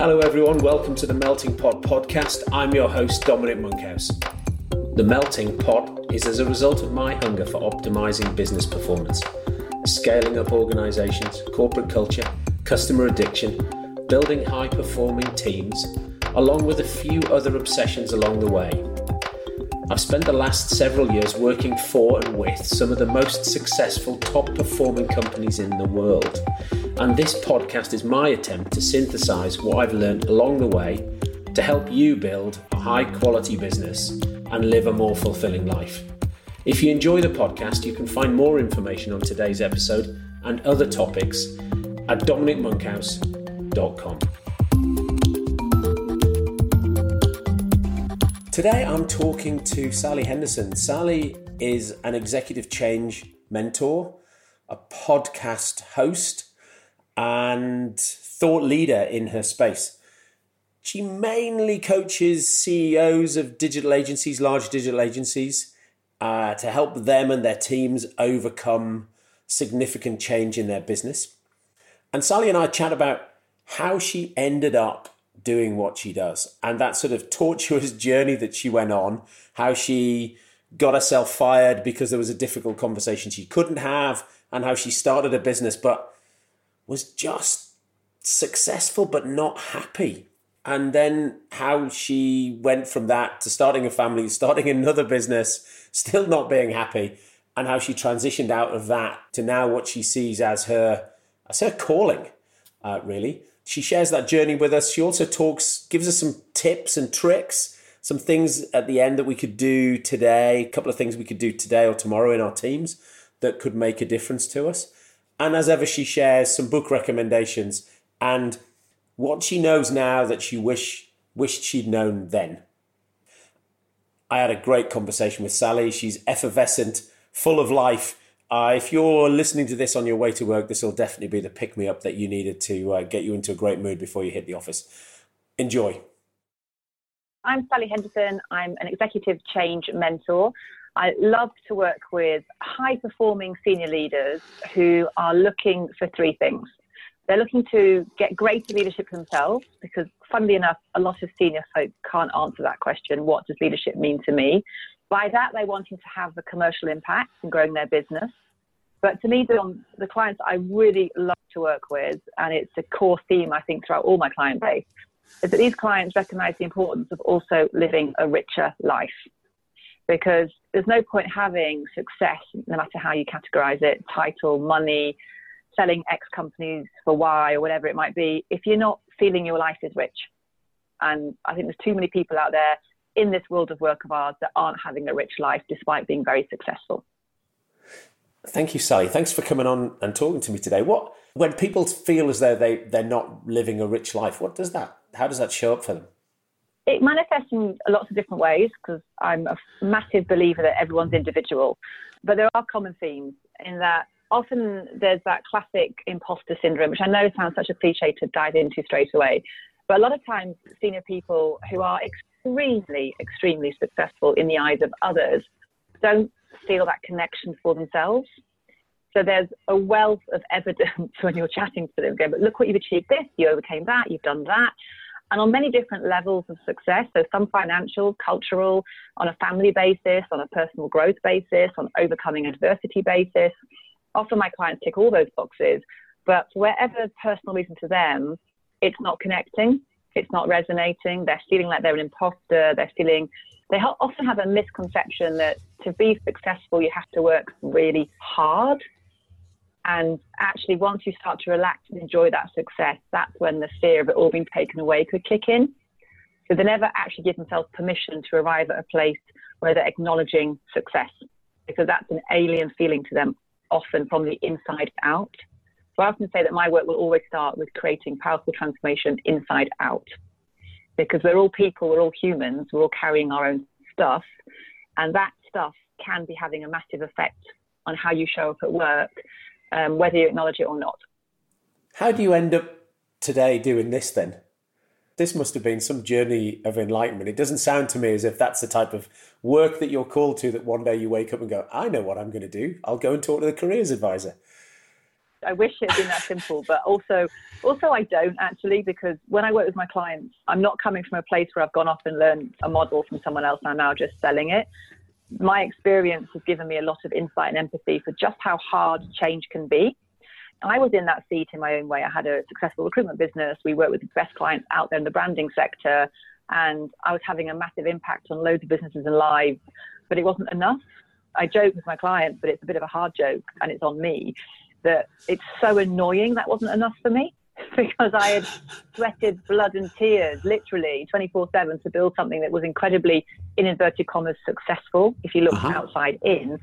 Hello, everyone. Welcome to the Melting Pot podcast. I'm your host, Dominic Monkhouse. The Melting Pot is as a result of my hunger for optimizing business performance, scaling up organizations, corporate culture, customer addiction, building high performing teams, along with a few other obsessions along the way. I've spent the last several years working for and with some of the most successful, top performing companies in the world and this podcast is my attempt to synthesize what I've learned along the way to help you build a high quality business and live a more fulfilling life. If you enjoy the podcast, you can find more information on today's episode and other topics at dominicmonkhouse.com. Today I'm talking to Sally Henderson. Sally is an executive change mentor, a podcast host, and thought leader in her space. She mainly coaches CEOs of digital agencies, large digital agencies, uh, to help them and their teams overcome significant change in their business. And Sally and I chat about how she ended up doing what she does and that sort of tortuous journey that she went on, how she got herself fired because there was a difficult conversation she couldn't have, and how she started a business, but was just successful but not happy. And then how she went from that to starting a family, starting another business, still not being happy, and how she transitioned out of that to now what she sees as her as her calling, uh, really. She shares that journey with us. She also talks, gives us some tips and tricks, some things at the end that we could do today, a couple of things we could do today or tomorrow in our teams that could make a difference to us. And as ever, she shares some book recommendations and what she knows now that she wish wished she'd known then. I had a great conversation with Sally. She's effervescent, full of life. Uh, if you're listening to this on your way to work, this will definitely be the pick me up that you needed to uh, get you into a great mood before you hit the office. Enjoy. I'm Sally Henderson. I'm an executive change mentor. I love to work with high performing senior leaders who are looking for three things. They're looking to get greater leadership themselves because, funnily enough, a lot of senior folk can't answer that question what does leadership mean to me? By that, they're wanting to have a commercial impact in growing their business. But to me, the, um, the clients I really love to work with, and it's a core theme I think throughout all my client base, is that these clients recognize the importance of also living a richer life because there's no point having success, no matter how you categorize it, title, money, selling X companies for Y or whatever it might be, if you're not feeling your life is rich. And I think there's too many people out there in this world of work of ours that aren't having a rich life despite being very successful. Thank you, Sally. Thanks for coming on and talking to me today. What when people feel as though they, they're not living a rich life, what does that how does that show up for them? It manifests in lots of different ways because I'm a massive believer that everyone's individual. But there are common themes in that often there's that classic imposter syndrome, which I know sounds such a cliche to dive into straight away. But a lot of times, senior people who are extremely, extremely successful in the eyes of others don't feel that connection for themselves. So there's a wealth of evidence when you're chatting to them, going, but look what you've achieved this, you overcame that, you've done that and on many different levels of success. So some financial, cultural, on a family basis, on a personal growth basis, on overcoming adversity basis. Often my clients tick all those boxes, but for whatever personal reason to them, it's not connecting, it's not resonating. They're feeling like they're an imposter. They're feeling they often have a misconception that to be successful, you have to work really hard and actually, once you start to relax and enjoy that success, that's when the fear of it all being taken away could kick in. So they never actually give themselves permission to arrive at a place where they're acknowledging success, because that's an alien feeling to them, often from the inside out. So I often say that my work will always start with creating powerful transformation inside out, because we're all people, we're all humans, we're all carrying our own stuff, and that stuff can be having a massive effect on how you show up at work um, whether you acknowledge it or not. How do you end up today doing this then? This must have been some journey of enlightenment. It doesn't sound to me as if that's the type of work that you're called to that one day you wake up and go, I know what I'm going to do. I'll go and talk to the careers advisor. I wish it had been that simple, but also, also I don't actually because when I work with my clients, I'm not coming from a place where I've gone off and learned a model from someone else. And I'm now just selling it. My experience has given me a lot of insight and empathy for just how hard change can be. I was in that seat in my own way. I had a successful recruitment business. We worked with the best clients out there in the branding sector, and I was having a massive impact on loads of businesses and lives, but it wasn't enough. I joke with my clients, but it's a bit of a hard joke, and it's on me that it's so annoying that wasn't enough for me because I had sweated blood and tears, literally 24 7, to build something that was incredibly, in inverted commas, successful if you look uh-huh. outside in.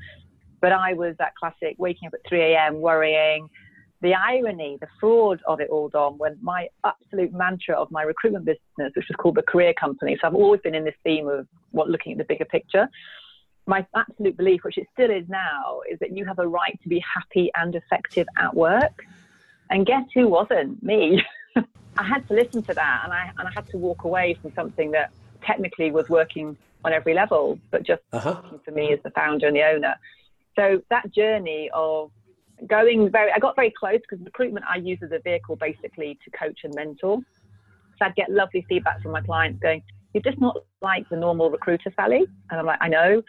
But I was that classic waking up at 3 a.m., worrying. The irony, the fraud of it all, Dom, when my absolute mantra of my recruitment business, which was called the Career Company, so I've always been in this theme of what looking at the bigger picture my absolute belief, which it still is now, is that you have a right to be happy and effective at work. And guess who wasn't? Me. I had to listen to that and I, and I had to walk away from something that technically was working on every level, but just uh-huh. for me as the founder and the owner. So that journey of going very, I got very close because recruitment I use as a vehicle basically to coach and mentor. So I'd get lovely feedback from my clients going, you're just not like the normal recruiter, Sally. And I'm like, I know,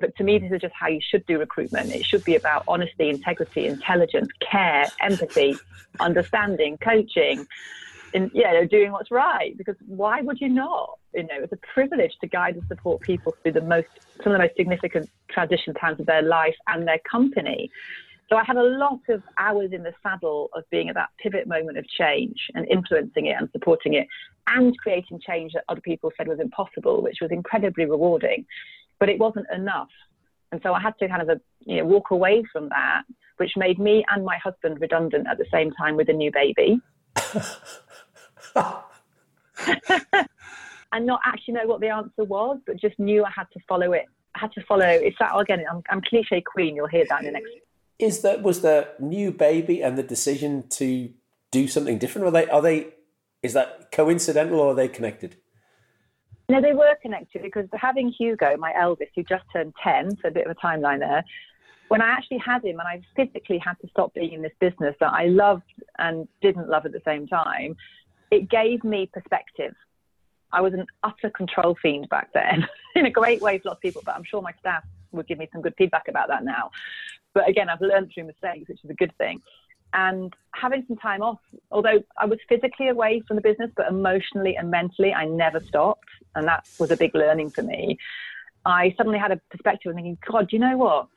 but to me, this is just how you should do recruitment. It should be about honesty, integrity, intelligence, care, empathy, understanding, coaching, and you know, doing what's right. Because why would you not? You know, it's a privilege to guide and support people through the most, some of the most significant transition times of their life and their company. So I had a lot of hours in the saddle of being at that pivot moment of change and influencing it and supporting it and creating change that other people said was impossible, which was incredibly rewarding. But it wasn't enough. And so I had to kind of uh, you know, walk away from that, which made me and my husband redundant at the same time with a new baby. and not actually know what the answer was, but just knew I had to follow it. I had to follow. It's that again. I'm, I'm cliche queen. You'll hear that in the next is that was the new baby and the decision to do something different? Are they are they is that coincidental or are they connected? No, they were connected because having Hugo, my eldest, who just turned ten, so a bit of a timeline there. When I actually had him, and I physically had to stop being in this business that I loved and didn't love at the same time, it gave me perspective. I was an utter control fiend back then, in a great way for lots of people, but I'm sure my staff would give me some good feedback about that now. But again, I've learned through mistakes, which is a good thing. And having some time off, although I was physically away from the business, but emotionally and mentally, I never stopped. And that was a big learning for me. I suddenly had a perspective of thinking, God, you know what?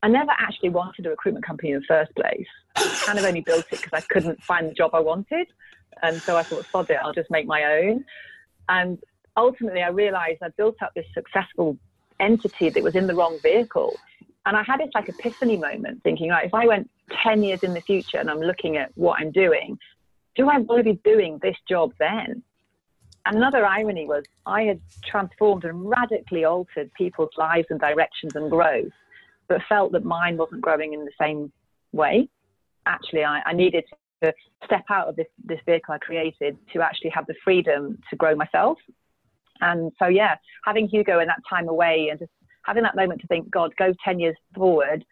I never actually wanted a recruitment company in the first place. I kind of only built it because I couldn't find the job I wanted. And so I thought, sod it, I'll just make my own. And ultimately, I realized I built up this successful entity that was in the wrong vehicle. And I had this like epiphany moment thinking, like, if I went 10 years in the future and I'm looking at what I'm doing, do I want to be doing this job then? And another irony was I had transformed and radically altered people's lives and directions and growth, but felt that mine wasn't growing in the same way. Actually, I, I needed to step out of this, this vehicle I created to actually have the freedom to grow myself. And so, yeah, having Hugo in that time away and just having that moment to think, God, go 10 years forward.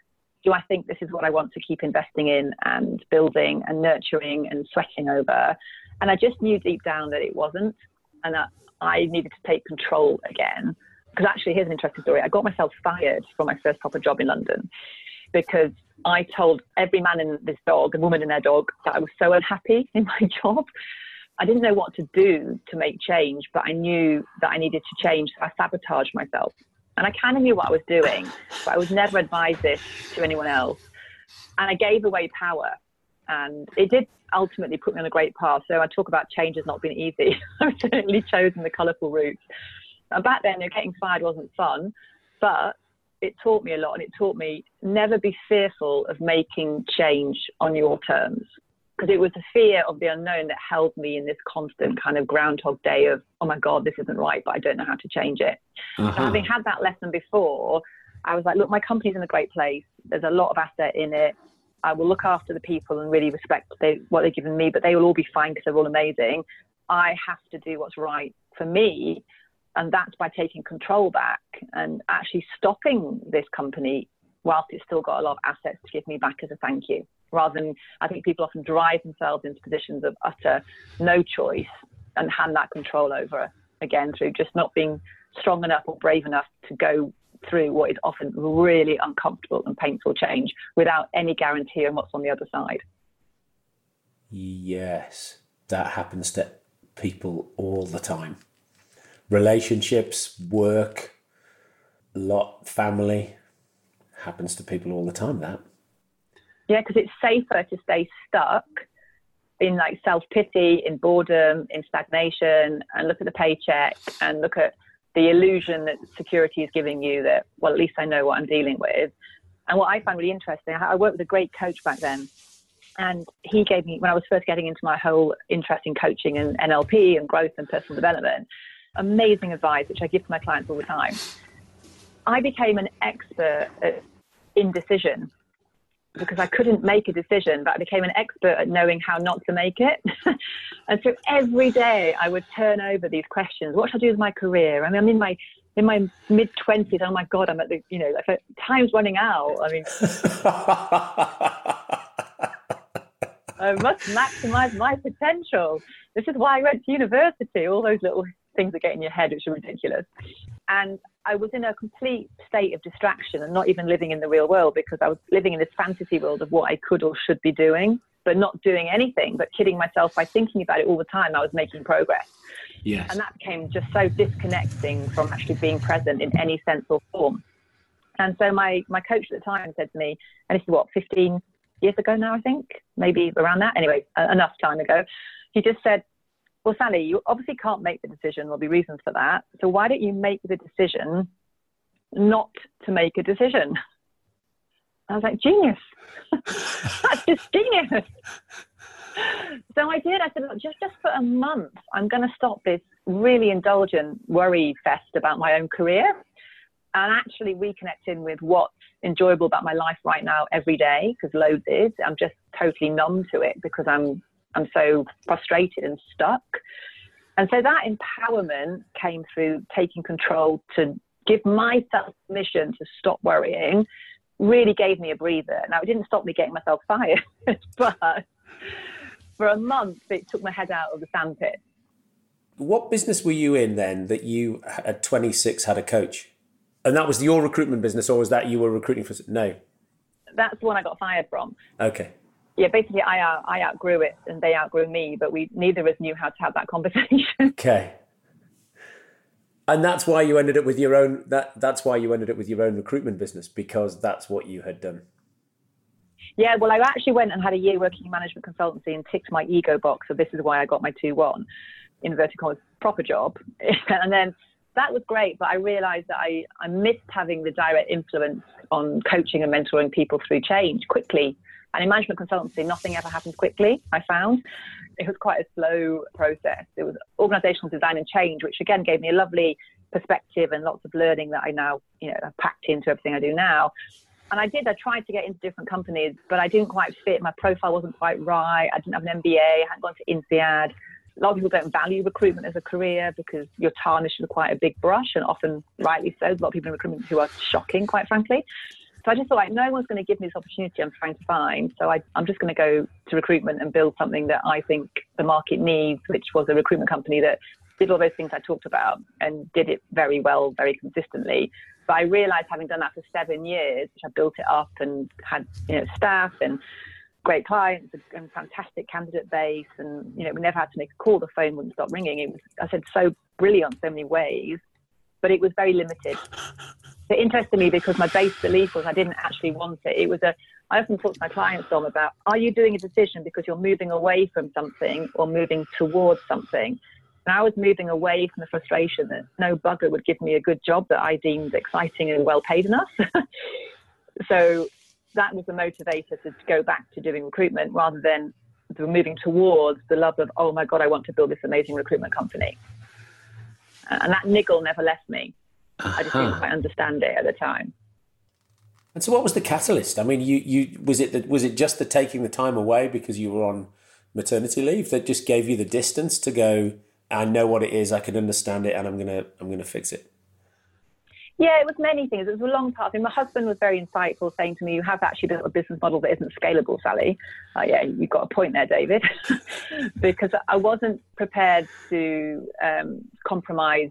Do I think this is what I want to keep investing in and building and nurturing and sweating over? And I just knew deep down that it wasn't and that I needed to take control again. Because actually, here's an interesting story. I got myself fired from my first proper job in London because I told every man in this dog and woman in their dog that I was so unhappy in my job. I didn't know what to do to make change, but I knew that I needed to change. So I sabotaged myself. And I kind of knew what I was doing, but I would never advise this to anyone else. And I gave away power. And it did ultimately put me on a great path. So I talk about change has not been easy. I've certainly chosen the colourful route. And back then, getting fired wasn't fun, but it taught me a lot. And it taught me never be fearful of making change on your terms because it was the fear of the unknown that held me in this constant kind of groundhog day of, oh my God, this isn't right, but I don't know how to change it. Uh-huh. So having had that lesson before, I was like, look, my company's in a great place. There's a lot of asset in it. I will look after the people and really respect they, what they've given me, but they will all be fine because they're all amazing. I have to do what's right for me. And that's by taking control back and actually stopping this company whilst it's still got a lot of assets to give me back as a thank you rather than I think people often drive themselves into positions of utter no choice and hand that control over again through just not being strong enough or brave enough to go through what is often really uncomfortable and painful change without any guarantee on what's on the other side. Yes, that happens to people all the time. Relationships, work, lot, family happens to people all the time. That. Yeah, because it's safer to stay stuck in like self pity, in boredom, in stagnation, and look at the paycheck and look at the illusion that security is giving you that, well, at least I know what I'm dealing with. And what I find really interesting, I worked with a great coach back then. And he gave me, when I was first getting into my whole interest in coaching and NLP and growth and personal development, amazing advice, which I give to my clients all the time. I became an expert at indecision because I couldn't make a decision, but I became an expert at knowing how not to make it. and so every day I would turn over these questions. What should I do with my career? I mean, I'm in my in my mid twenties. Oh my god, I'm at the you know time's running out. I mean, I must maximize my potential. This is why I went to university. All those little things that get in your head, which are ridiculous. And I was in a complete state of distraction and not even living in the real world because I was living in this fantasy world of what I could or should be doing, but not doing anything, but kidding myself by thinking about it all the time. I was making progress. Yes. And that became just so disconnecting from actually being present in any sense or form. And so my, my coach at the time said to me, and this is what, 15 years ago now, I think, maybe around that. Anyway, uh, enough time ago. He just said, well, Sally, you obviously can't make the decision. There'll be reasons for that. So why don't you make the decision not to make a decision? I was like, genius. That's just genius. so I did. I said, look, just, just for a month, I'm going to stop this really indulgent worry fest about my own career and actually reconnecting with what's enjoyable about my life right now every day, because loads is. I'm just totally numb to it because I'm I'm so frustrated and stuck. And so that empowerment came through taking control to give myself permission to stop worrying, really gave me a breather. Now, it didn't stop me getting myself fired, but for a month, it took my head out of the sandpit. What business were you in then that you at 26 had a coach? And that was your recruitment business, or was that you were recruiting for? No. That's the one I got fired from. Okay yeah, basically, I uh, I outgrew it and they outgrew me, but we neither of us knew how to have that conversation. Okay. And that's why you ended up with your own that that's why you ended up with your own recruitment business because that's what you had done. Yeah, well, I actually went and had a year working in management consultancy and ticked my ego box. So this is why I got my two one inverted commas proper job, and then that was great. But I realised that I I missed having the direct influence on coaching and mentoring people through change quickly and in management consultancy, nothing ever happens quickly, I found. It was quite a slow process. It was organizational design and change, which again gave me a lovely perspective and lots of learning that I now, you know, have packed into everything I do now. And I did, I tried to get into different companies, but I didn't quite fit. My profile wasn't quite right. I didn't have an MBA, I hadn't gone to INSEAD. A lot of people don't value recruitment as a career because you're tarnished with quite a big brush, and often rightly so. A lot of people in recruitment who are shocking, quite frankly. So I just thought, like, no one's going to give me this opportunity I'm trying to find. So I, I'm just going to go to recruitment and build something that I think the market needs, which was a recruitment company that did all those things I talked about and did it very well, very consistently. But I realized having done that for seven years, which I built it up and had, you know, staff and great clients and fantastic candidate base. And, you know, we never had to make a call. The phone wouldn't stop ringing. It was, I said, so brilliant so many ways, but it was very limited it interested me because my base belief was I didn't actually want it. It was a, I often talk to my clients on about, are you doing a decision because you're moving away from something or moving towards something? And I was moving away from the frustration that no bugger would give me a good job that I deemed exciting and well paid enough. so that was the motivator to go back to doing recruitment rather than moving towards the love of, oh my God, I want to build this amazing recruitment company. And that niggle never left me. Uh-huh. I just didn't quite understand it at the time. And so, what was the catalyst? I mean, you you was it the, was it just the taking the time away because you were on maternity leave that just gave you the distance to go? I know what it is. I can understand it, and I'm gonna I'm gonna fix it. Yeah, it was many things. It was a long path. I mean, my husband was very insightful, saying to me, "You have actually built a business model that isn't scalable, Sally." Uh, yeah, you've got a point there, David, because I wasn't prepared to um, compromise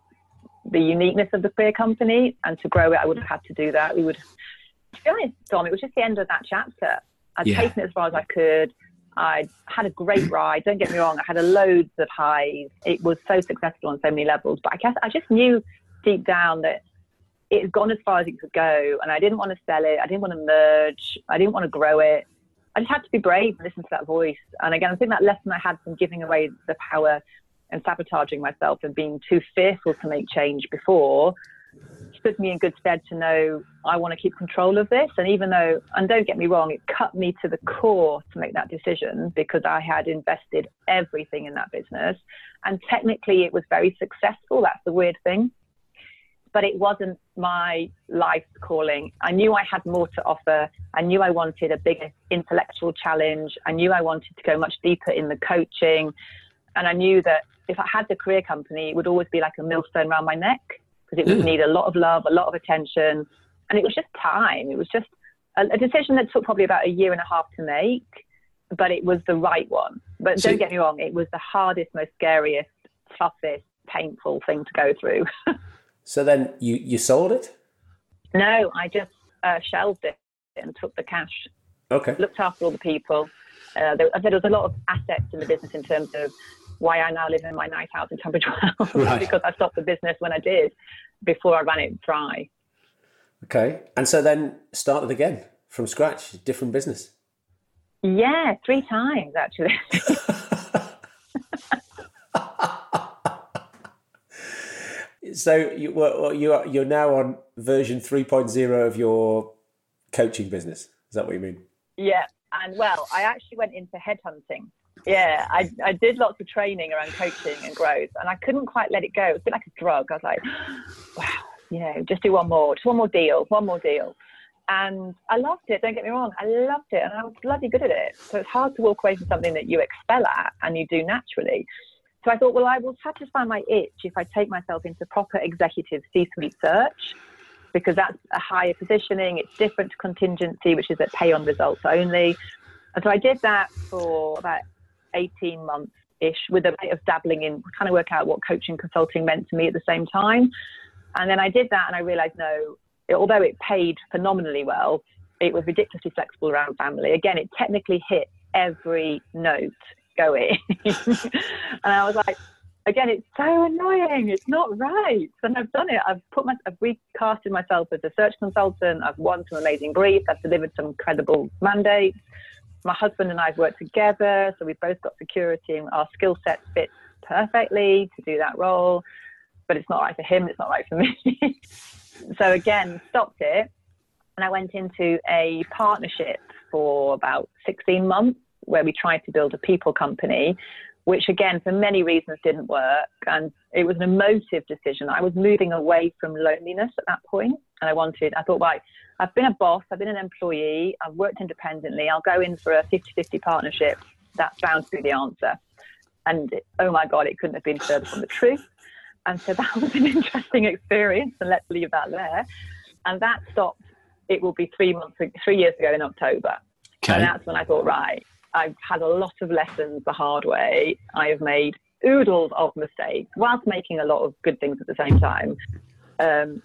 the uniqueness of the career company, and to grow it, I would have had to do that. We would, to be honest, Dom, it was just the end of that chapter. I'd yeah. taken it as far as I could. I had a great ride. Don't get me wrong. I had a loads of highs. It was so successful on so many levels. But I guess I just knew deep down that it had gone as far as it could go, and I didn't want to sell it. I didn't want to merge. I didn't want to grow it. I just had to be brave and listen to that voice. And again, I think that lesson I had from giving away the power and sabotaging myself and being too fearful to make change before stood me in good stead to know I want to keep control of this. And even though, and don't get me wrong, it cut me to the core to make that decision because I had invested everything in that business. And technically, it was very successful. That's the weird thing but it wasn't my life's calling. I knew I had more to offer. I knew I wanted a bigger intellectual challenge. I knew I wanted to go much deeper in the coaching. And I knew that if I had the career company, it would always be like a millstone around my neck because it would mm. need a lot of love, a lot of attention. And it was just time. It was just a, a, decision that took probably about a year and a half to make, but it was the right one. But so, don't get me wrong, it was the hardest, most scariest, toughest, painful thing to go through. So then you, you sold it? No, I just uh, shelved it and took the cash. Okay. Looked after all the people. Uh, there, there was a lot of assets in the business in terms of why I now live in my nice house in Tunbridge Wells right. because I stopped the business when I did before I ran it dry. Okay. And so then started again from scratch, different business? Yeah, three times actually. so you, well, you are, you're now on version 3.0 of your coaching business. Is that what you mean? Yeah. And well, I actually went into headhunting. Yeah, I, I did lots of training around coaching and growth, and I couldn't quite let it go. It was a bit like a drug. I was like, wow, you know, just do one more, just one more deal, one more deal. And I loved it, don't get me wrong, I loved it, and I was bloody good at it. So it's hard to walk away from something that you excel at and you do naturally. So I thought, well, I will satisfy my itch if I take myself into proper executive C suite search, because that's a higher positioning. It's different to contingency, which is at pay on results only. And so I did that for about 18 months ish with a bit of dabbling in trying to work out what coaching consulting meant to me at the same time. And then I did that and I realized no, although it paid phenomenally well, it was ridiculously flexible around family. Again, it technically hit every note going. and I was like, again, it's so annoying. It's not right. And I've done it. I've put my, I've recasted myself as a search consultant. I've won some amazing briefs. I've delivered some incredible mandates. My husband and I have worked together, so we've both got security, and our skill set fits perfectly to do that role. But it's not right for him. It's not right for me. so again, stopped it, and I went into a partnership for about 16 months where we tried to build a people company, which again, for many reasons, didn't work. And it was an emotive decision. I was moving away from loneliness at that point, and I wanted, I thought, right, I've been a boss, I've been an employee, I've worked independently, I'll go in for a 50 50 partnership. That's bound to be the answer. And oh my God, it couldn't have been further from the truth. And so that was an interesting experience, and let's leave that there. And that stopped. It will be three months, three years ago in October. Okay. And that's when I thought, right, I've had a lot of lessons the hard way. I have made oodles of mistakes whilst making a lot of good things at the same time. Um,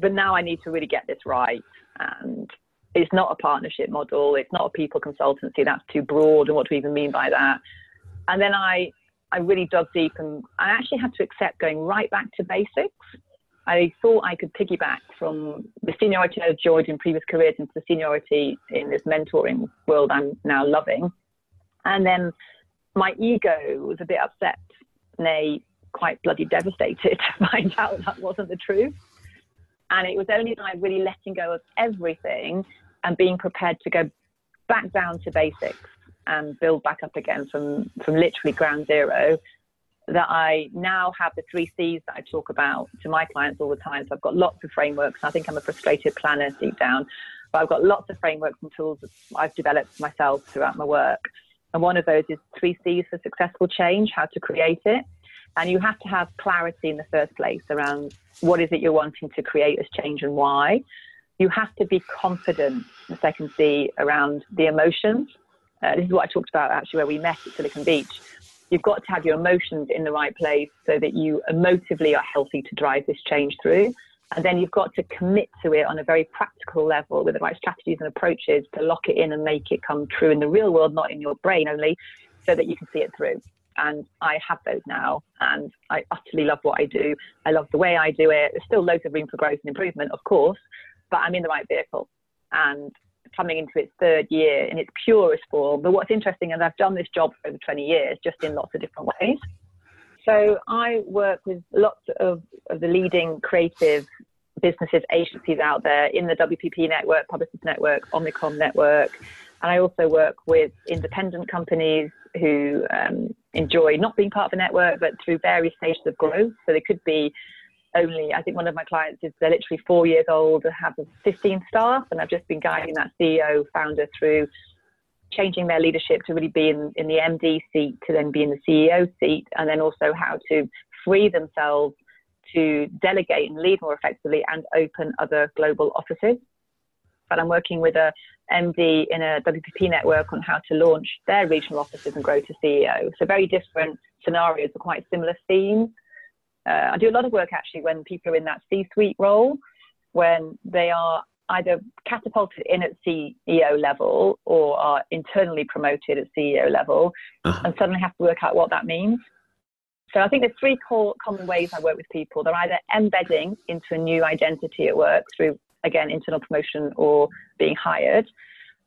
but now I need to really get this right. And it's not a partnership model. It's not a people consultancy. That's too broad. And what do we even mean by that? And then I, I really dug deep and I actually had to accept going right back to basics. I thought I could piggyback from the seniority I enjoyed in previous careers into the seniority in this mentoring world I'm now loving. And then my ego was a bit upset, nay, quite bloody devastated to find out that wasn't the truth. And it was only by really letting go of everything and being prepared to go back down to basics and build back up again from, from literally ground zero that I now have the three C's that I talk about to my clients all the time. So I've got lots of frameworks. I think I'm a frustrated planner deep down, but I've got lots of frameworks and tools that I've developed myself throughout my work. And one of those is three C's for successful change, how to create it. And you have to have clarity in the first place around what is it you're wanting to create as change and why. You have to be confident, the second C, around the emotions. Uh, this is what I talked about actually where we met at Silicon Beach. You've got to have your emotions in the right place so that you emotively are healthy to drive this change through. And then you've got to commit to it on a very practical level with the right strategies and approaches to lock it in and make it come true in the real world, not in your brain only, so that you can see it through. And I have those now, and I utterly love what I do. I love the way I do it. There's still loads of room for growth and improvement, of course, but I'm in the right vehicle. And coming into its third year in its purest form. But what's interesting is I've done this job for over 20 years, just in lots of different ways. So I work with lots of, of the leading creative businesses, agencies out there in the WPP network, Publicis Network, Omnicom network. And I also work with independent companies who um, Mm. enjoy not being part of a network, but through various stages of growth. So they could be only, I think one of my clients is they're literally four years old, have 15 staff, and I've just been guiding that CEO founder through changing their leadership to really be in, in the MD seat to then be in the CEO seat, and then also how to free themselves to delegate and lead more effectively and open other global offices. But I'm working with a MD in a WPP network on how to launch their regional offices and grow to CEO. So very different scenarios, but quite similar themes. Uh, I do a lot of work actually when people are in that C-suite role, when they are either catapulted in at CEO level or are internally promoted at CEO level, uh-huh. and suddenly have to work out what that means. So I think there's three core, common ways I work with people. They're either embedding into a new identity at work through, again, internal promotion or being hired.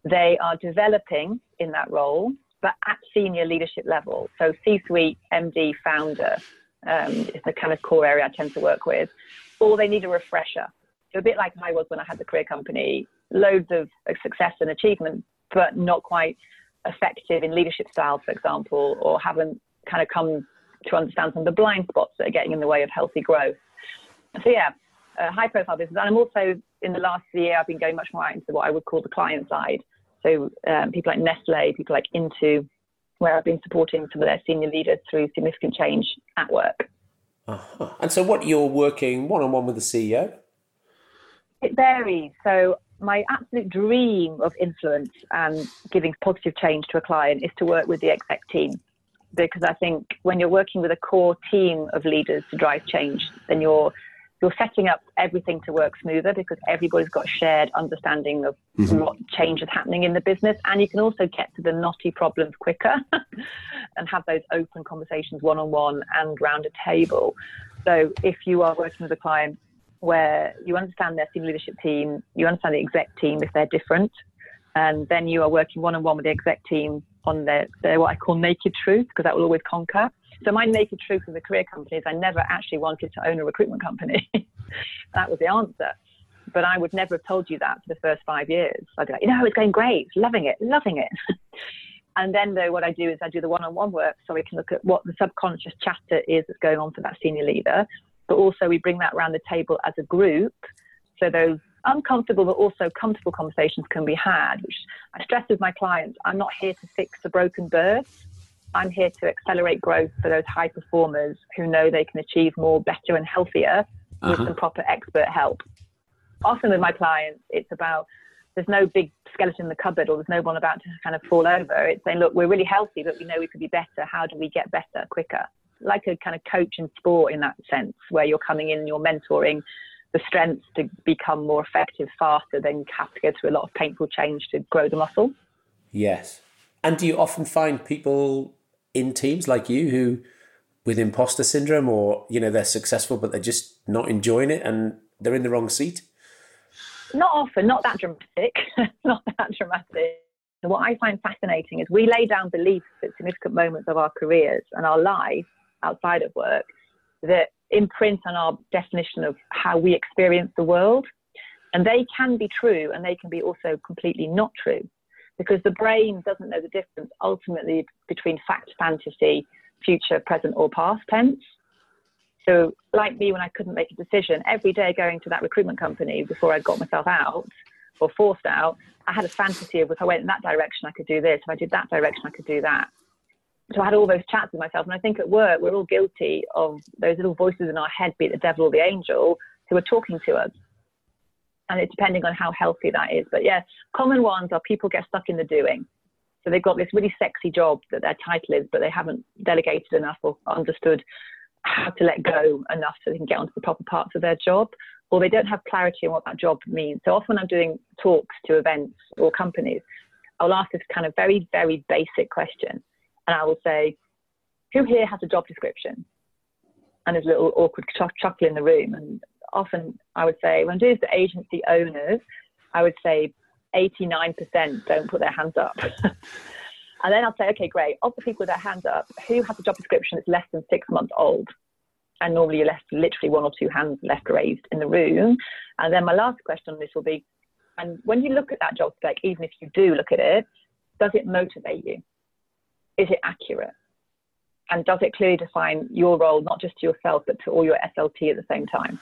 They are developing in that role, but at senior leadership level. So C-suite, MD, founder, um, is the kind of core area I tend to work with, or they need a refresher. So a bit like I was when I had the career company, loads of success and achievement, but not quite effective in leadership style, for example, or haven't kind of come to understand some of the blind spots that are getting in the way of healthy growth. So yeah, uh, high profile business. And I'm also in the last year, I've been going much more out into what I would call the client side. So um, people like Nestle, people like Intu, where I've been supporting some of their senior leaders through significant change at work. Uh-huh. And so, what you're working one on one with the CEO? It varies. So, my absolute dream of influence and giving positive change to a client is to work with the exec team. Because I think when you're working with a core team of leaders to drive change, then you're you're setting up everything to work smoother because everybody's got shared understanding of mm-hmm. what change is happening in the business. And you can also get to the knotty problems quicker and have those open conversations one on one and round a table. So if you are working with a client where you understand their senior leadership team, you understand the exec team if they're different, and then you are working one on one with the exec team on their, their what I call naked truth, because that will always conquer. So my naked truth as a career company is I never actually wanted to own a recruitment company. that was the answer. But I would never have told you that for the first five years. I'd be like, you know, it's going great, loving it, loving it. and then though what I do is I do the one-on-one work so we can look at what the subconscious chatter is that's going on for that senior leader. But also we bring that around the table as a group. So those uncomfortable but also comfortable conversations can be had, which I stress with my clients. I'm not here to fix the broken bird. I'm here to accelerate growth for those high performers who know they can achieve more, better, and healthier with uh-huh. some proper expert help. Often with my clients, it's about there's no big skeleton in the cupboard or there's no one about to kind of fall over. It's saying, look, we're really healthy, but we know we could be better. How do we get better quicker? Like a kind of coach in sport in that sense, where you're coming in and you're mentoring the strengths to become more effective faster than you have to go through a lot of painful change to grow the muscle. Yes. And do you often find people in teams like you who with imposter syndrome or you know they're successful but they're just not enjoying it and they're in the wrong seat? Not often not that dramatic. Not that dramatic. What i find fascinating is we lay down beliefs at significant moments of our careers and our life outside of work that imprint on our definition of how we experience the world. And they can be true and they can be also completely not true because the brain doesn't know the difference ultimately between fact, fantasy, future, present, or past tense. So, like me, when I couldn't make a decision, every day going to that recruitment company before I got myself out or forced out, I had a fantasy of if I went in that direction, I could do this. If I did that direction, I could do that. so I had all those chats with myself. And I think at work, we're all guilty of those little voices in our head, be it the devil or the angel, who are talking to us. And it's depending on how healthy that is. But yeah, common ones are people get stuck in the doing. So they've got this really sexy job that their title is, but they haven't delegated enough or understood how to let go enough so they can get onto the proper parts of their job, or they don't have clarity on what that job means. So often I'm doing talks to events or companies, I'll ask this kind of very, very basic question and I will say, who here has a job description? And there's a little awkward chuckle in the room. And often I would say, when I do this to agency owners, I would say 89% don't put their hands up. and then I'll say, okay, great. Of the people with their hands up, who has a job description that's less than six months old? And normally you're left literally one or two hands left raised in the room. And then my last question on this will be, and when you look at that job spec, even if you do look at it, does it motivate you? is it accurate? And does it clearly define your role, not just to yourself, but to all your SLT at the same time?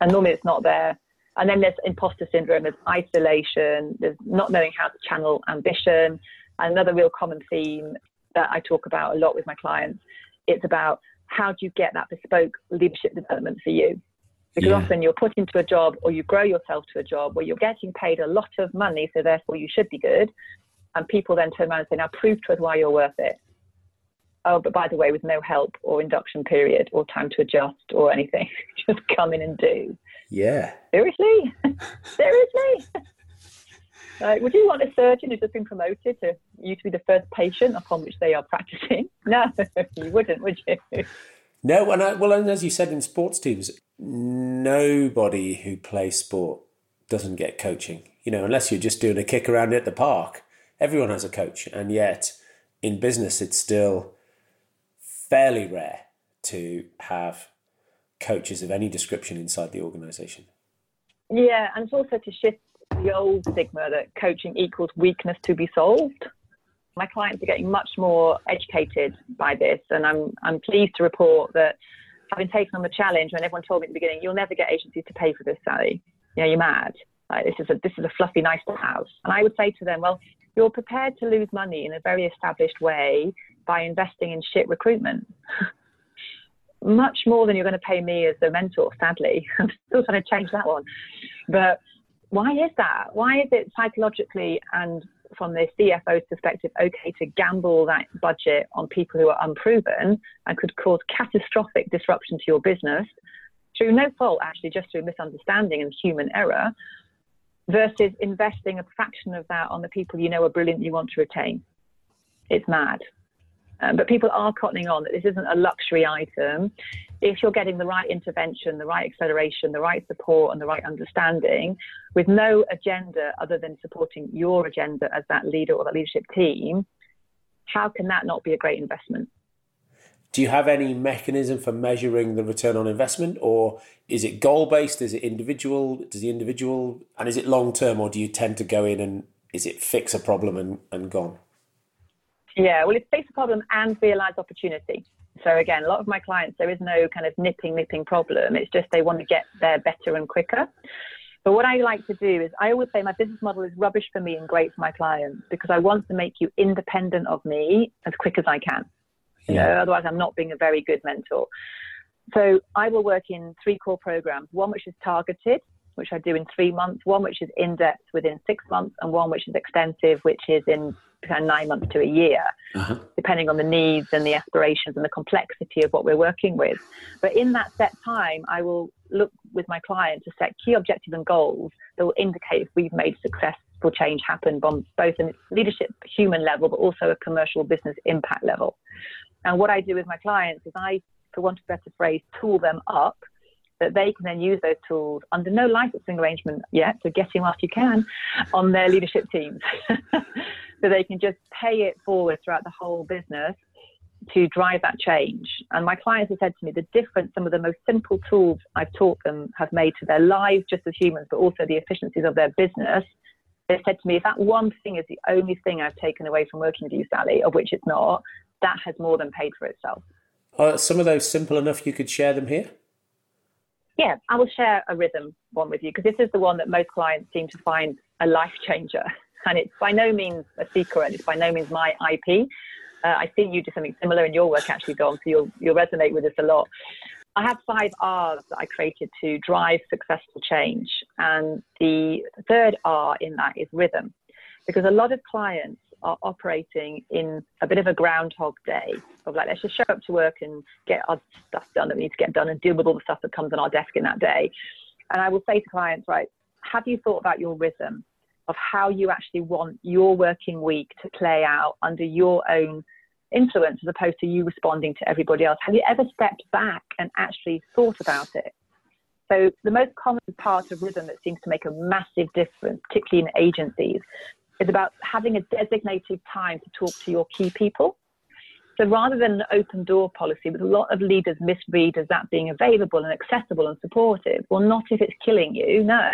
And normally it's not there. And then there's imposter syndrome, there's isolation, there's not knowing how to channel ambition. And another real common theme that I talk about a lot with my clients, it's about how do you get that bespoke leadership development for you? Because yeah. often you're put into a job or you grow yourself to a job where you're getting paid a lot of money, so therefore you should be good and people then turn around and say, now prove to us why you're worth it. Oh, but by the way, with no help or induction period or time to adjust or anything, just come in and do. Yeah. Seriously? Seriously? Like, would you want a surgeon who's just been promoted to you to be the first patient upon which they are practicing? No, you wouldn't, would you? No, and I, well, and as you said in sports teams, nobody who plays sport doesn't get coaching. You know, unless you're just doing a kick around at the park everyone has a coach, and yet in business, it's still fairly rare to have coaches of any description inside the organization. Yeah, and it's also to shift the old stigma that coaching equals weakness to be solved. My clients are getting much more educated by this, and I'm I'm pleased to report that having taken on the challenge when everyone told me at the beginning, you'll never get agencies to pay for this, Sally. You know, you're mad. This is a this is a fluffy nice to have. And I would say to them, well, you're prepared to lose money in a very established way by investing in shit recruitment. Much more than you're going to pay me as a mentor, sadly. I'm still trying to change that one. But why is that? Why is it psychologically and from the CFO's perspective okay to gamble that budget on people who are unproven and could cause catastrophic disruption to your business through no fault, actually, just through misunderstanding and human error? Versus investing a fraction of that on the people you know are brilliant you want to retain. It's mad. Um, but people are cottoning on that this isn't a luxury item. If you're getting the right intervention, the right acceleration, the right support, and the right understanding, with no agenda other than supporting your agenda as that leader or that leadership team, how can that not be a great investment? Do you have any mechanism for measuring the return on investment or is it goal based is it individual? Does the individual and is it long term or do you tend to go in and is it fix a problem and, and gone? Yeah well it's fix a problem and realize opportunity. So again a lot of my clients there is no kind of nipping nipping problem. It's just they want to get there better and quicker. But what I like to do is I always say my business model is rubbish for me and great for my clients because I want to make you independent of me as quick as I can. You yeah. know, otherwise I'm not being a very good mentor. So I will work in three core programs, one which is targeted, which I do in three months, one which is in depth within six months, and one which is extensive, which is in kind of nine months to a year, uh-huh. depending on the needs and the aspirations and the complexity of what we're working with. But in that set time, I will look with my client to set key objectives and goals that will indicate if we've made successful change happen on both a leadership human level, but also a commercial business impact level. And what I do with my clients is I, for want of a better phrase, tool them up that they can then use those tools under no licensing arrangement yet, so get in whilst you can, on their leadership teams. so they can just pay it forward throughout the whole business to drive that change. And my clients have said to me the difference some of the most simple tools I've taught them have made to their lives just as humans, but also the efficiencies of their business. They said to me, if that one thing is the only thing I've taken away from working with you, Sally, of which it's not, that has more than paid for itself. Are some of those simple enough you could share them here? Yeah, I will share a rhythm one with you because this is the one that most clients seem to find a life changer. And it's by no means a secret, it's by no means my IP. Uh, I see you do something similar in your work, actually, Dom, so you'll, you'll resonate with this a lot. I have five R's that I created to drive successful change. And the third R in that is rhythm, because a lot of clients are operating in a bit of a groundhog day of like, let's just show up to work and get our stuff done that we need to get done and deal with all the stuff that comes on our desk in that day. And I will say to clients, right, have you thought about your rhythm of how you actually want your working week to play out under your own influence as opposed to you responding to everybody else? Have you ever stepped back and actually thought about it? So the most common part of rhythm that seems to make a massive difference, particularly in agencies, is about having a designated time to talk to your key people. So rather than an open door policy, with a lot of leaders misread as that being available and accessible and supportive, well, not if it's killing you. No,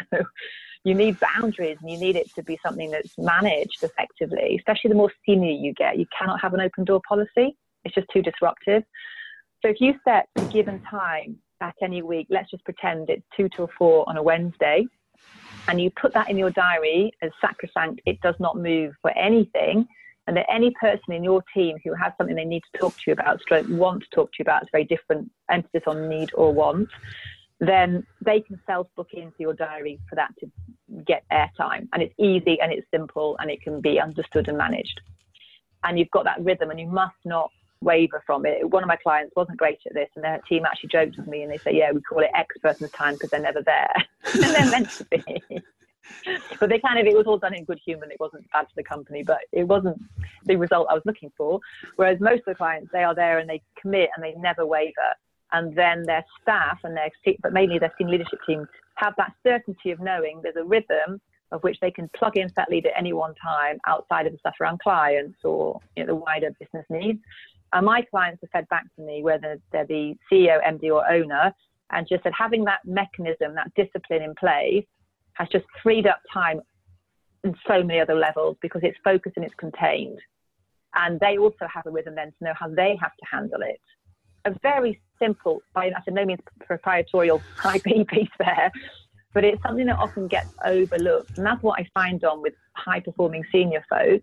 you need boundaries and you need it to be something that's managed effectively, especially the more senior you get. You cannot have an open door policy, it's just too disruptive. So if you set a given time at any week, let's just pretend it's two till four on a Wednesday, and you put that in your diary as sacrosanct, it does not move for anything. And that any person in your team who has something they need to talk to you about, stroke want to talk to you about, it's very different emphasis on need or want, then they can self book into your diary for that to get airtime. And it's easy and it's simple and it can be understood and managed. And you've got that rhythm and you must not waver from it. One of my clients wasn't great at this, and their team actually joked with me and they say, "Yeah, we call it X person's time because they're never there, and they're meant to be." but they kind of it was all done in good humour. and It wasn't bad for the company, but it wasn't the result I was looking for. Whereas most of the clients, they are there and they commit and they never waver. And then their staff and their, but mainly their senior leadership team, have that certainty of knowing there's a rhythm of which they can plug in that lead at any one time outside of the stuff around clients or you know, the wider business needs. My clients have fed back to me, whether they're the CEO, MD, or owner, and just said having that mechanism, that discipline in place, has just freed up time in so many other levels because it's focused and it's contained. And they also have a rhythm then to know how they have to handle it. A very simple, by no means proprietorial IP piece there, but it's something that often gets overlooked. And that's what I find on with high performing senior folk,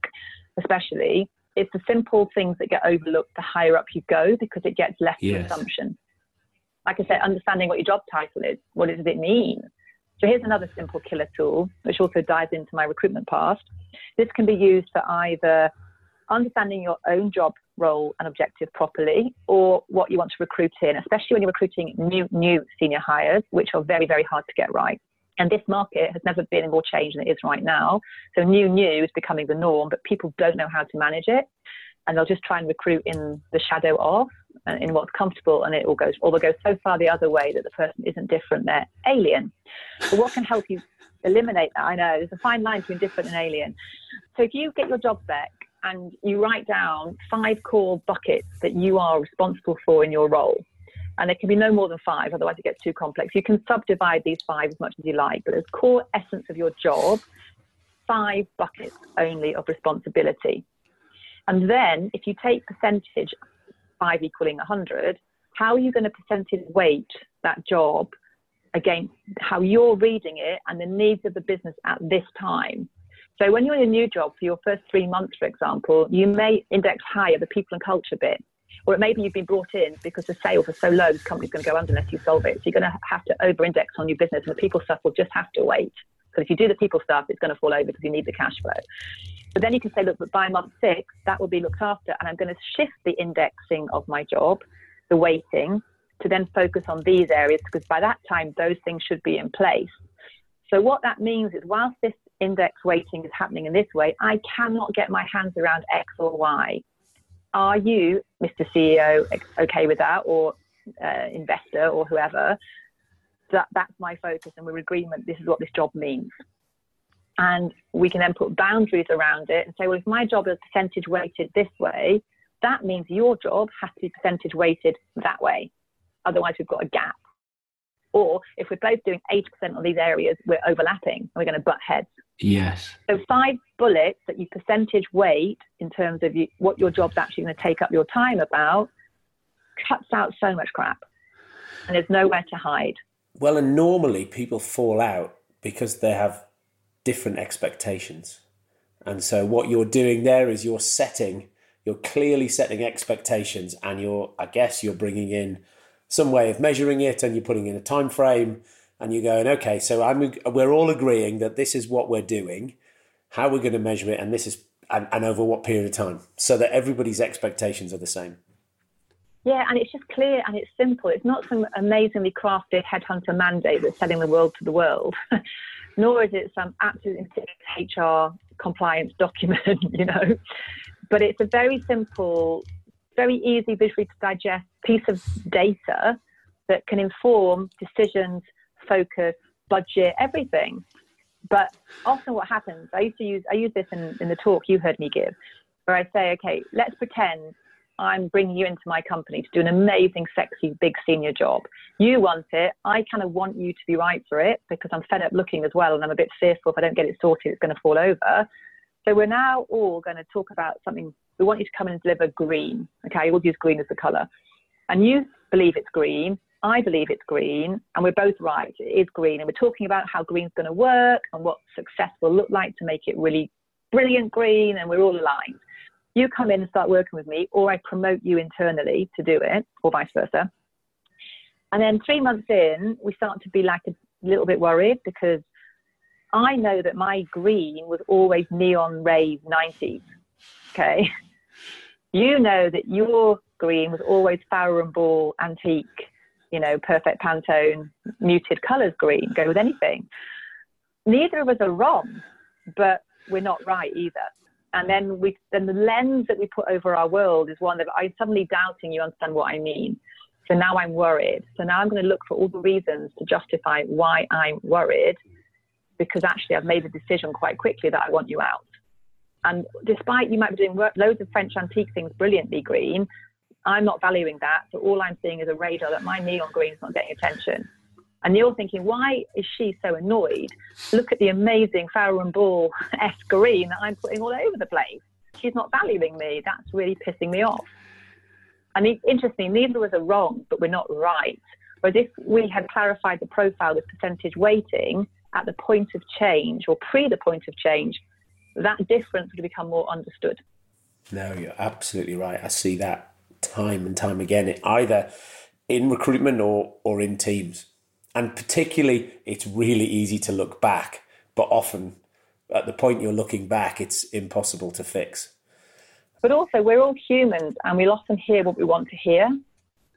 especially, it's the simple things that get overlooked the higher up you go because it gets less yes. to assumption. Like I said, understanding what your job title is, what does it mean? So here's another simple killer tool, which also dives into my recruitment past. This can be used for either understanding your own job role and objective properly, or what you want to recruit in, especially when you're recruiting new new senior hires, which are very very hard to get right. And this market has never been more changed than it is right now. So new new is becoming the norm, but people don't know how to manage it. And they'll just try and recruit in the shadow of, uh, in what's comfortable, and it all goes, or they'll go so far the other way that the person isn't different, they're alien. But what can help you eliminate that? I know there's a fine line between different and alien. So if you get your job back and you write down five core buckets that you are responsible for in your role, and there can be no more than five, otherwise it gets too complex. You can subdivide these five as much as you like, but as core essence of your job, five buckets only of responsibility. And then if you take percentage, five equaling 100, how are you going to percentage weight that job against how you're reading it and the needs of the business at this time? So when you're in a new job for your first three months, for example, you may index higher the people and culture bit or maybe you've been brought in because the sales are so low, the company's going to go under unless you solve it. So you're going to have to over-index on your business, and the people stuff will just have to wait. Because if you do the people stuff, it's going to fall over because you need the cash flow. But then you can say, look, but by month six, that will be looked after, and I'm going to shift the indexing of my job, the weighting, to then focus on these areas because by that time, those things should be in place. So what that means is, whilst this index weighting is happening in this way, I cannot get my hands around X or Y are you, Mr. CEO, okay with that, or uh, investor, or whoever? That that's my focus, and we're agreement. This is what this job means, and we can then put boundaries around it and say, well, if my job is percentage weighted this way, that means your job has to be percentage weighted that way. Otherwise, we've got a gap. Or if we're both doing 80% of these areas, we're overlapping and we're going to butt heads. Yes. So five bullets that you percentage weight in terms of you, what your job's actually going to take up your time about cuts out so much crap. And there's nowhere to hide. Well, and normally people fall out because they have different expectations. And so what you're doing there is you're setting you're clearly setting expectations, and you're, I guess, you're bringing in some way of measuring it, and you're putting in a time frame, and you're going, okay, so I'm, we're all agreeing that this is what we're doing, how we're going to measure it, and this is, and, and over what period of time, so that everybody's expectations are the same. Yeah, and it's just clear and it's simple. It's not some amazingly crafted headhunter mandate that's selling the world to the world, nor is it some absolute HR compliance document, you know. But it's a very simple, very easy visually to digest piece of data that can inform decisions, focus, budget, everything. But often what happens, I used to use, I use this in, in the talk you heard me give, where I say, okay, let's pretend I'm bringing you into my company to do an amazing, sexy, big senior job. You want it. I kind of want you to be right for it because I'm fed up looking as well and I'm a bit fearful if I don't get it sorted, it's going to fall over. So we're now all going to talk about something. We want you to come and deliver green. Okay, we'll use green as the color. And you believe it's green. I believe it's green. And we're both right. It is green. And we're talking about how green's going to work and what success will look like to make it really brilliant green. And we're all aligned you come in and start working with me, or I promote you internally to do it, or vice versa. And then three months in, we start to be like a little bit worried because I know that my green was always neon rave 90s. Okay. You know that your green was always Farrow and Ball antique, you know, perfect Pantone, muted colors green, go with anything. Neither of us are wrong, but we're not right either and then we then the lens that we put over our world is one that I'm suddenly doubting you understand what I mean. So now I'm worried. So now I'm going to look for all the reasons to justify why I'm worried, because actually I've made a decision quite quickly that I want you out. And despite you might be doing work, loads of French antique things brilliantly green, I'm not valuing that. So all I'm seeing is a radar that my neon green is not getting attention. And you're thinking, why is she so annoyed? Look at the amazing Farrow and Ball S green that I'm putting all over the place. She's not valuing me. That's really pissing me off. And it's interesting, neither of us are wrong, but we're not right. Whereas if we had clarified the profile with percentage weighting at the point of change or pre the point of change, that difference would become more understood. No, you're absolutely right. I see that time and time again, either in recruitment or, or in teams. And particularly, it's really easy to look back, but often at the point you're looking back, it's impossible to fix. But also, we're all humans and we'll often hear what we want to hear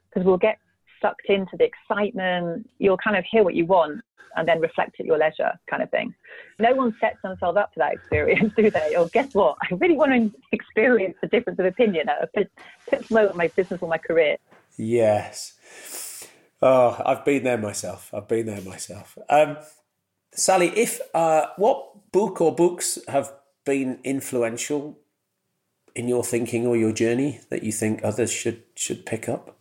because we'll get sucked into the excitement. You'll kind of hear what you want and then reflect at your leisure, kind of thing. No one sets themselves up for that experience, do they? Or guess what? I really want to experience the difference of opinion at a pivotal moment my business or my career. Yes. Oh, I've been there myself. I've been there myself. Um, Sally, if uh, what book or books have been influential in your thinking or your journey that you think others should should pick up?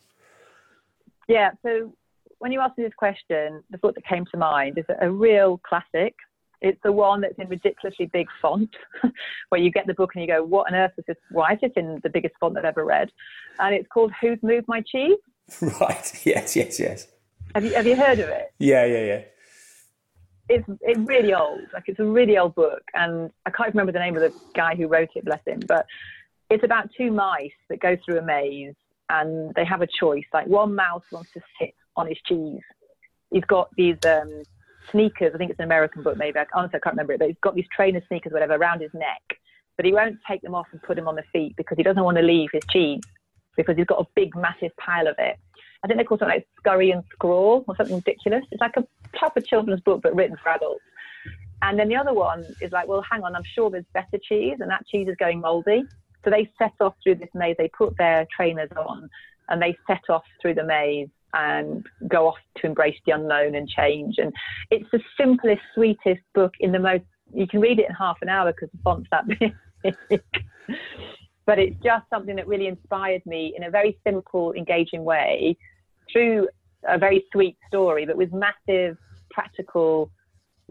Yeah. So when you asked me this question, the book that came to mind is a real classic. It's the one that's in ridiculously big font, where you get the book and you go, "What on earth is this? Why is it in the biggest font I've ever read?" And it's called "Who's Moved My Cheese." Right. Yes. Yes. Yes. Have you Have you heard of it? Yeah. Yeah. Yeah. It's it's really old. Like it's a really old book, and I can't remember the name of the guy who wrote it. Bless him. But it's about two mice that go through a maze, and they have a choice. Like one mouse wants to sit on his cheese. He's got these um, sneakers. I think it's an American book, maybe. I, honestly, I can't remember it. But he's got these trainer sneakers, whatever, around his neck. But he won't take them off and put them on the feet because he doesn't want to leave his cheese because he's got a big, massive pile of it. I think they call something like Scurry and Scrawl or something ridiculous. It's like a proper children's book, but written for adults. And then the other one is like, well, hang on, I'm sure there's better cheese, and that cheese is going moldy. So they set off through this maze. They put their trainers on, and they set off through the maze and go off to embrace the unknown and change. And it's the simplest, sweetest book in the most. You can read it in half an hour because the font's that big but it's just something that really inspired me in a very simple, engaging way through a very sweet story, but with massive practical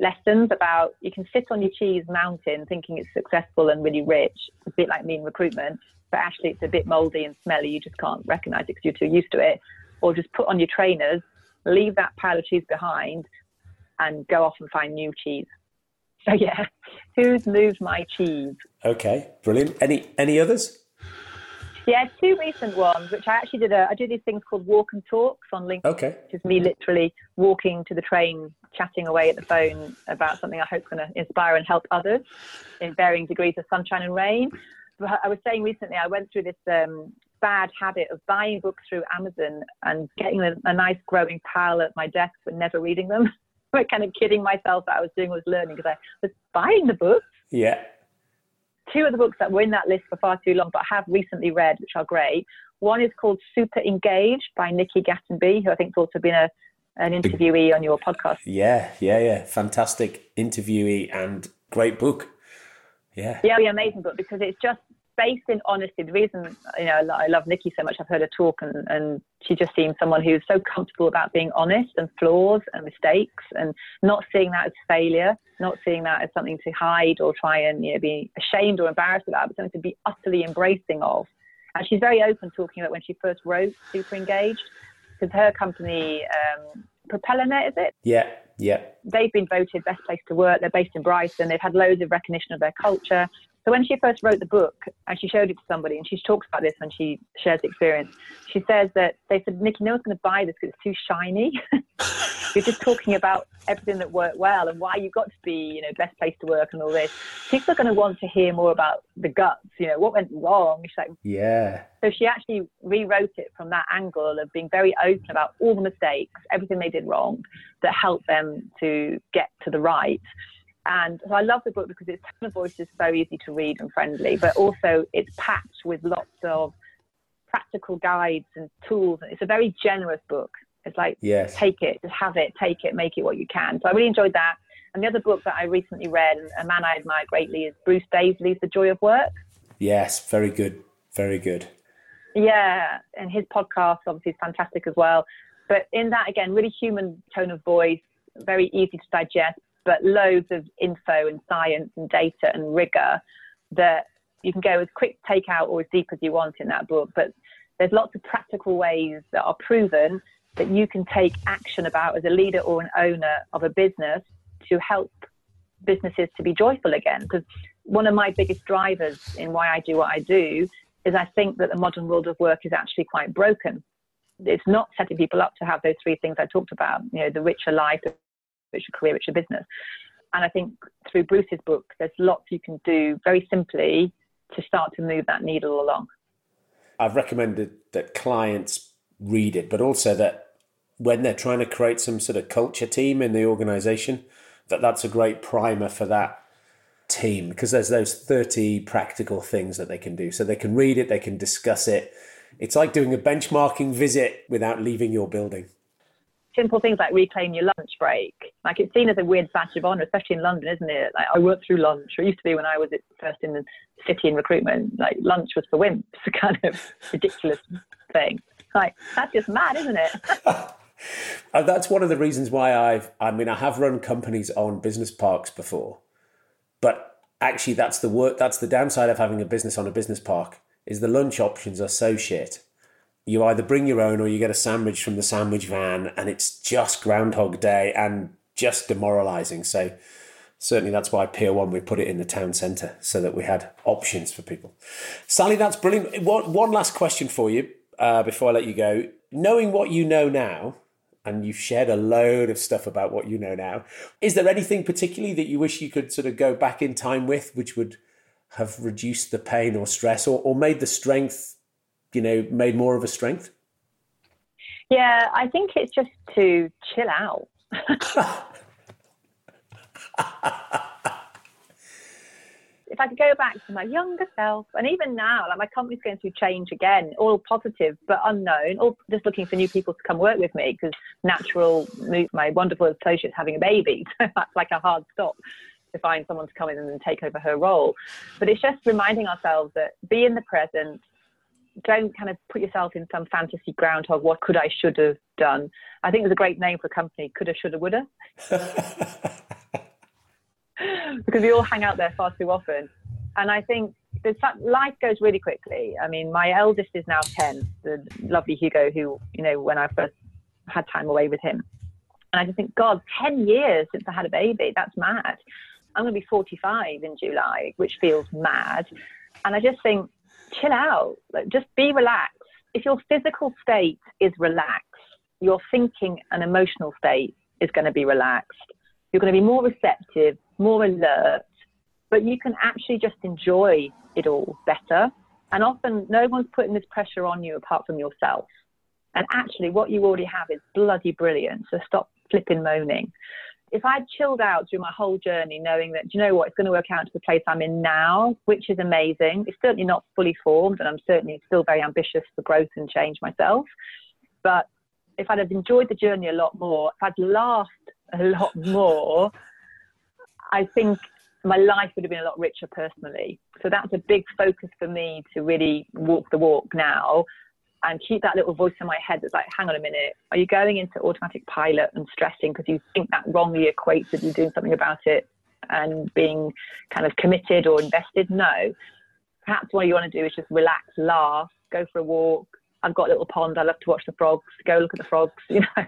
lessons about you can sit on your cheese mountain thinking it's successful and really rich, a bit like me in recruitment, but actually it's a bit moldy and smelly. You just can't recognize it because you're too used to it. Or just put on your trainers, leave that pile of cheese behind, and go off and find new cheese. So yeah, who's moved my cheese? Okay, brilliant. Any any others? Yeah, two recent ones, which I actually did. A, I do these things called walk and talks on LinkedIn. Okay. Which is me literally walking to the train, chatting away at the phone about something I hope going to inspire and help others in varying degrees of sunshine and rain. But I was saying recently, I went through this um, bad habit of buying books through Amazon and getting a, a nice growing pile at my desk, but never reading them. I'm kind of kidding myself that I was doing was learning because I was buying the books. Yeah. Two of the books that were in that list for far too long, but I have recently read, which are great. One is called Super Engaged by Nikki Gatenby, who I think's also been a an interviewee on your podcast. Yeah, yeah, yeah. Fantastic interviewee and great book. Yeah. Yeah, the amazing book because it's just based in honesty. The reason you know I love Nikki so much, I've heard her talk, and, and she just seems someone who's so comfortable about being honest and flaws and mistakes, and not seeing that as failure, not seeing that as something to hide or try and you know be ashamed or embarrassed about, but something to be utterly embracing of. And she's very open talking about when she first wrote Super Engaged, because her company, um, PropellerNet, is it? Yeah, yeah. They've been voted best place to work. They're based in Brighton. They've had loads of recognition of their culture. So when she first wrote the book and she showed it to somebody, and she talks about this when she shares the experience, she says that they said, Nikki, no one's going to buy this because it's too shiny. You're just talking about everything that worked well and why you got to be, you know, best place to work and all this. People are going to want to hear more about the guts, you know, what went wrong. She's like, yeah. So she actually rewrote it from that angle of being very open about all the mistakes, everything they did wrong that helped them to get to the right. And so I love the book because its tone of voice is so easy to read and friendly, but also it's packed with lots of practical guides and tools. It's a very generous book. It's like, yes. take it, just have it, take it, make it what you can. So I really enjoyed that. And the other book that I recently read, and a man I admire greatly, is Bruce Daisley's The Joy of Work. Yes, very good. Very good. Yeah, and his podcast obviously is fantastic as well. But in that, again, really human tone of voice, very easy to digest, but loads of info and science and data and rigor that you can go as quick takeout or as deep as you want in that book. But there's lots of practical ways that are proven that you can take action about as a leader or an owner of a business to help businesses to be joyful again. Because one of my biggest drivers in why I do what I do is I think that the modern world of work is actually quite broken. It's not setting people up to have those three things I talked about, you know, the richer life, the richer career, richer business. And I think through Bruce's book, there's lots you can do very simply to start to move that needle along. I've recommended that clients read it, but also that when they're trying to create some sort of culture team in the organization, that that's a great primer for that team because there's those 30 practical things that they can do. So they can read it, they can discuss it. It's like doing a benchmarking visit without leaving your building simple things like reclaim your lunch break. Like it's seen as a weird badge of honor, especially in London, isn't it? Like I work through lunch. It used to be when I was first in the city in recruitment, like lunch was for wimps, kind of ridiculous thing. Like that's just mad, isn't it? that's one of the reasons why I've, I mean, I have run companies on business parks before, but actually that's the work, that's the downside of having a business on a business park is the lunch options are so shit you either bring your own or you get a sandwich from the sandwich van, and it's just Groundhog Day and just demoralizing. So, certainly that's why Peer 1 we put it in the town centre so that we had options for people. Sally, that's brilliant. One, one last question for you uh, before I let you go. Knowing what you know now, and you've shared a load of stuff about what you know now, is there anything particularly that you wish you could sort of go back in time with, which would have reduced the pain or stress or, or made the strength you know, made more of a strength? Yeah, I think it's just to chill out. if I could go back to my younger self, and even now, like my company's going through change again, all positive but unknown, all just looking for new people to come work with me because natural, my wonderful associate's having a baby, so that's like a hard stop to find someone to come in and take over her role. But it's just reminding ourselves that be in the present, don't kind of put yourself in some fantasy groundhog. What could I, should have done? I think there's a great name for a company: coulda, shoulda, woulda. because we all hang out there far too often, and I think life goes really quickly. I mean, my eldest is now ten, the lovely Hugo, who you know when I first had time away with him, and I just think, God, ten years since I had a baby. That's mad. I'm going to be 45 in July, which feels mad. And I just think chill out. Like, just be relaxed. If your physical state is relaxed, your thinking and emotional state is going to be relaxed. You're going to be more receptive, more alert, but you can actually just enjoy it all better. And often, no one's putting this pressure on you apart from yourself. And actually, what you already have is bloody brilliant. So stop flipping moaning. If I'd chilled out through my whole journey, knowing that, you know what, it's going to work out to the place I'm in now, which is amazing. It's certainly not fully formed, and I'm certainly still very ambitious for growth and change myself. But if I'd have enjoyed the journey a lot more, if I'd laughed a lot more, I think my life would have been a lot richer personally. So that's a big focus for me to really walk the walk now and keep that little voice in my head that's like, hang on a minute, are you going into automatic pilot and stressing because you think that wrongly equates with you doing something about it and being kind of committed or invested? No. Perhaps what you want to do is just relax, laugh, go for a walk. I've got a little pond. I love to watch the frogs. Go look at the frogs. You know,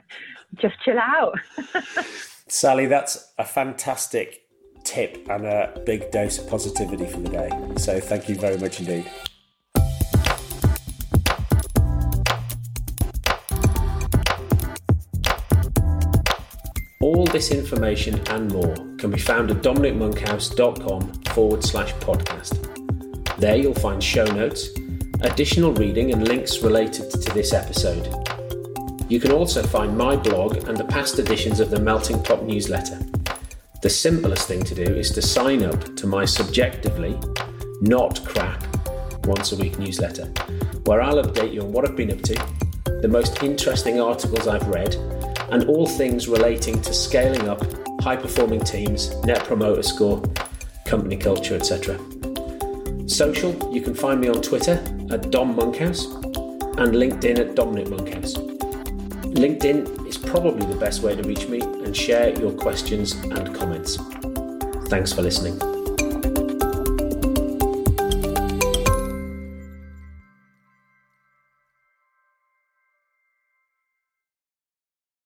just chill out. Sally, that's a fantastic tip and a big dose of positivity for the day. So thank you very much indeed. This information and more can be found at dominicmonkhouse.com forward slash podcast. There you'll find show notes, additional reading, and links related to this episode. You can also find my blog and the past editions of the Melting Pot newsletter. The simplest thing to do is to sign up to my subjectively not crap once a week newsletter, where I'll update you on what I've been up to, the most interesting articles I've read, and all things relating to scaling up high performing teams, net promoter score, company culture, etc. Social, you can find me on Twitter at Dom Monkhouse and LinkedIn at Dominic Monkhouse. LinkedIn is probably the best way to reach me and share your questions and comments. Thanks for listening.